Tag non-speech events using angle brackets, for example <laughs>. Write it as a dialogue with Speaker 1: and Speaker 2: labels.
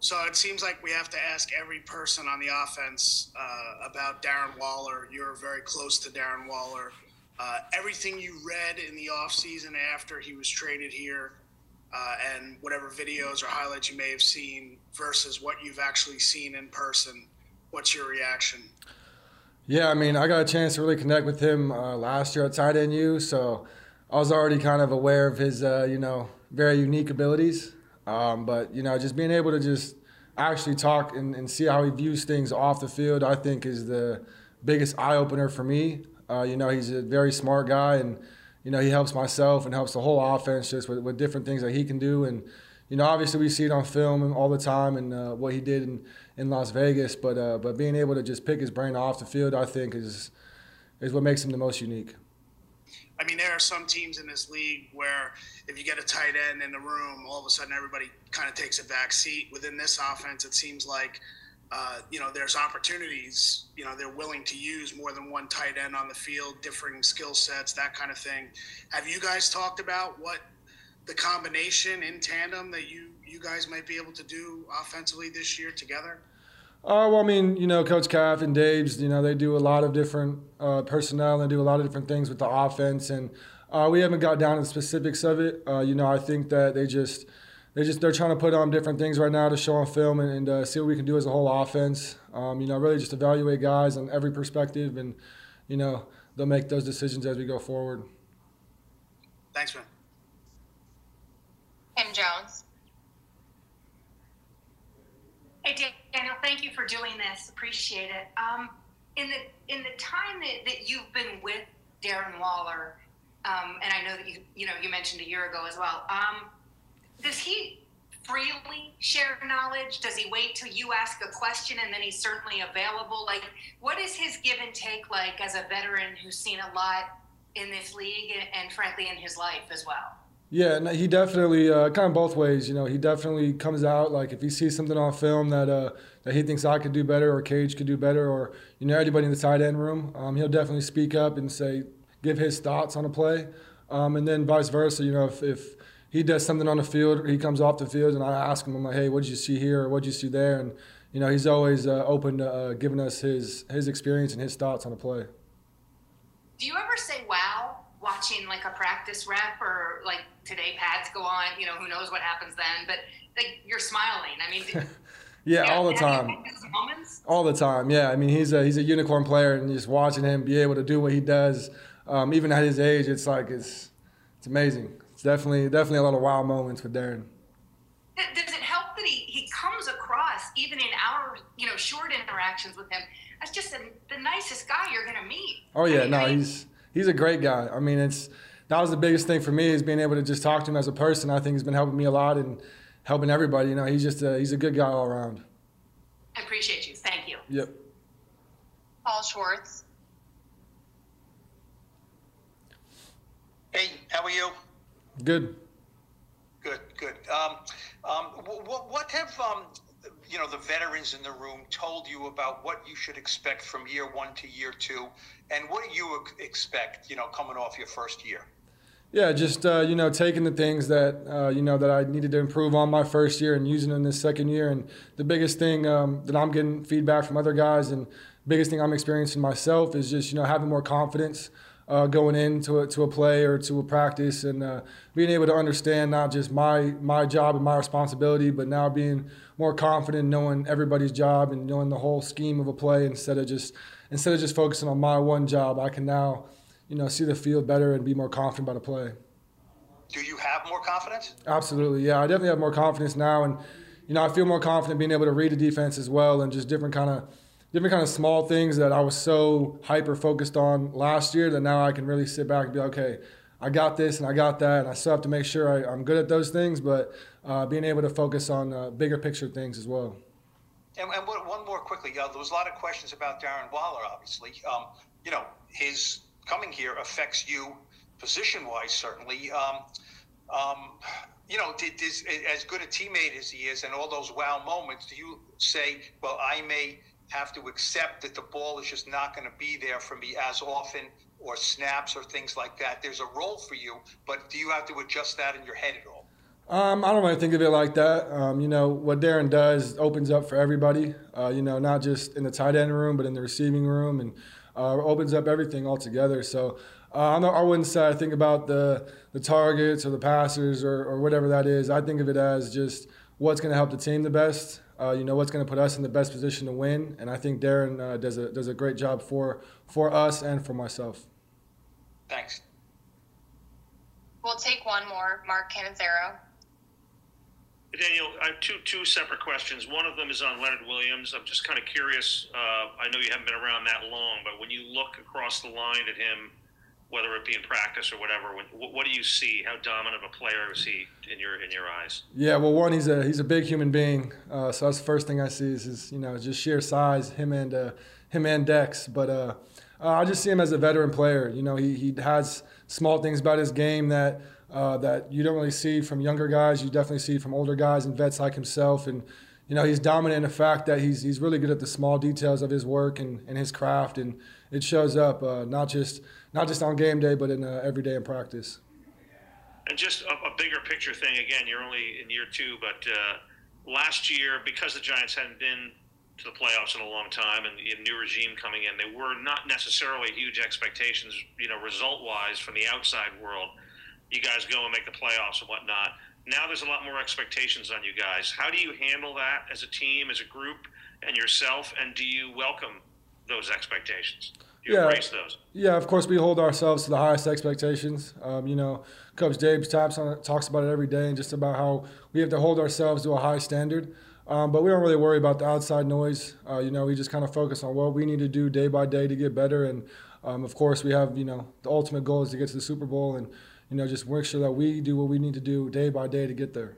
Speaker 1: So it seems like we have to ask every person on the offense uh, about Darren Waller. You're very close to Darren Waller. Uh, everything you read in the offseason after he was traded here, uh, and whatever videos or highlights you may have seen versus what you've actually seen in person, what's your reaction?
Speaker 2: Yeah, I mean, I got a chance to really connect with him uh, last year at Tight End U, so I was already kind of aware of his, uh, you know, very unique abilities. Um, but you know, just being able to just actually talk and, and, see how he views things off the field, I think is the biggest eye opener for me. Uh, you know, he's a very smart guy, and you know he helps myself and helps the whole offense just with, with different things that he can do. And you know, obviously we see it on film all the time and uh, what he did in, in Las Vegas. But uh, but being able to just pick his brain off the field, I think is is what makes him the most unique.
Speaker 1: I mean, there are some teams in this league where if you get a tight end in the room, all of a sudden everybody kind of takes a back seat. Within this offense, it seems like, uh, you know, there's opportunities. You know, they're willing to use more than one tight end on the field, differing skill sets, that kind of thing. Have you guys talked about what the combination in tandem that you you guys might be able to do offensively this year together?
Speaker 2: Uh, well, I mean, you know, Coach Calf and Dave's, you know, they do a lot of different uh, personnel and do a lot of different things with the offense. And uh, we haven't got down to the specifics of it. Uh, you know, I think that they just, they just, they're trying to put on different things right now to show on film and, and uh, see what we can do as a whole offense. Um, you know, really just evaluate guys on every perspective and, you know, they'll make those decisions as we go forward.
Speaker 1: Thanks, man.
Speaker 3: Tim Jones.
Speaker 4: Hey, Daniel, thank you for doing this. Appreciate it. Um, in the in the time that, that you've been with Darren Waller, um, and I know that you you know you mentioned a year ago as well. Um, does he freely share knowledge? Does he wait till you ask a question and then he's certainly available? Like, what is his give and take like as a veteran who's seen a lot in this league and, and frankly in his life as well?
Speaker 2: Yeah, he definitely uh, kind of both ways. You know, he definitely comes out like if he sees something on film that uh, that he thinks I could do better or Cage could do better or you know anybody in the tight end room, um, he'll definitely speak up and say give his thoughts on a play, um, and then vice versa. You know, if, if he does something on the field, or he comes off the field, and I ask him, I'm like, hey, what did you see here or what did you see there? And you know, he's always uh, open to uh, giving us his his experience and his thoughts on a play.
Speaker 4: Do you ever say wow watching like a practice rep or like today pads go on, you know, who knows what happens then, but like you're smiling. I mean, <laughs>
Speaker 2: yeah, all the time. All the time. Yeah. I mean, he's a, he's a unicorn player and just watching him be able to do what he does, um, even at his age, it's like, it's, it's amazing. It's definitely, definitely a lot of wild moments with Darren.
Speaker 4: Does it help that he, he comes across, even in our, you know, short interactions with him, as just a, the nicest guy you're going to meet?
Speaker 2: Oh yeah, I mean, no, he's, he's a great guy. I mean, it's that was the biggest thing for me is being able to just talk to him as a person. I think he's been helping me a lot and helping everybody. You know, he's just a, he's a good guy all around.
Speaker 4: I appreciate you. Thank you.
Speaker 2: Yep.
Speaker 3: Paul Schwartz.
Speaker 5: Hey, how are you?
Speaker 2: Good.
Speaker 5: Good, good. Um, um, what, what have um, you know the veterans in the room told you about what you should expect from year one to year two, and what do you expect? You know, coming off your first year.
Speaker 2: Yeah, just uh, you know, taking the things that uh, you know that I needed to improve on my first year and using in this second year. And the biggest thing um, that I'm getting feedback from other guys, and biggest thing I'm experiencing myself is just you know having more confidence uh, going into a, to a play or to a practice and uh, being able to understand not just my my job and my responsibility, but now being more confident knowing everybody's job and knowing the whole scheme of a play instead of just instead of just focusing on my one job. I can now, you know, see the field better and be more confident about a play.
Speaker 5: Do you have more confidence?
Speaker 2: Absolutely, yeah. I definitely have more confidence now, and you know, I feel more confident being able to read the defense as well and just different kind of different kind of small things that I was so hyper focused on last year that now I can really sit back and be okay. I got this and I got that, and I still have to make sure I, am good at those things, but uh, being able to focus on uh, bigger picture things as well.
Speaker 5: And, and one more quickly, uh, there was a lot of questions about Darren Waller. Obviously, um, you know his coming here affects you position-wise, certainly. Um, um, you know, did, as good a teammate as he is, and all those wow moments, do you say, "Well, I may"? Have to accept that the ball is just not going to be there for me as often or snaps or things like that. There's a role for you, but do you have to adjust that in your head at all?
Speaker 2: Um, I don't really think of it like that. Um, you know, what Darren does opens up for everybody, uh, you know, not just in the tight end room, but in the receiving room and uh, opens up everything altogether. So uh, not, I wouldn't say I think about the, the targets or the passers or, or whatever that is. I think of it as just what's going to help the team the best. Uh, you know, what's going to put us in the best position to win. And I think Darren uh, does, a, does a great job for, for us and for myself.
Speaker 5: Thanks.
Speaker 3: We'll take one more. Mark Cannizzaro.
Speaker 6: Daniel, I have two two separate questions. One of them is on Leonard Williams. I'm just kind of curious. Uh, I know you haven't been around that long, but when you look across the line at him, whether it be in practice or whatever, what, do you see? How dominant of a player is he in your in your eyes?
Speaker 2: Yeah, well, one, he's a he's a big human being, uh, so that's the first thing I see is his, you know just sheer size, him and uh, him and Dex. But uh, I just see him as a veteran player. You know, he he has small things about his game that uh, that you don't really see from younger guys. You definitely see from older guys and vets like himself. And you know, he's dominant in the fact that he's he's really good at the small details of his work and, and his craft, and it shows up uh, not just not just on game day, but in uh, every day in practice.
Speaker 6: And just a, a, bigger picture thing. Again, you're only in year two, but uh, last year because the Giants hadn't been to the playoffs in a long time, and the new regime coming in, they were not necessarily huge expectations, you know, result wise from the outside world you guys go and make the playoffs and whatnot. Now there's a lot more expectations on you guys. How do you handle that as a team, as a group, and yourself? And do you welcome those expectations? You
Speaker 2: yeah,
Speaker 6: embrace those?
Speaker 2: Yeah, of course we hold ourselves to the highest expectations. Um, you know, Coach James taps on talks about it every day, and just about how we have to hold ourselves to a high standard. Um, but we don't really worry about the outside noise. Uh, you know, we just kind of focus on what we need to do day by day to get better. And um, of course, we have you know the ultimate goal is to get to the Super Bowl and you know, just make sure that we do what we need to do day by day to get there.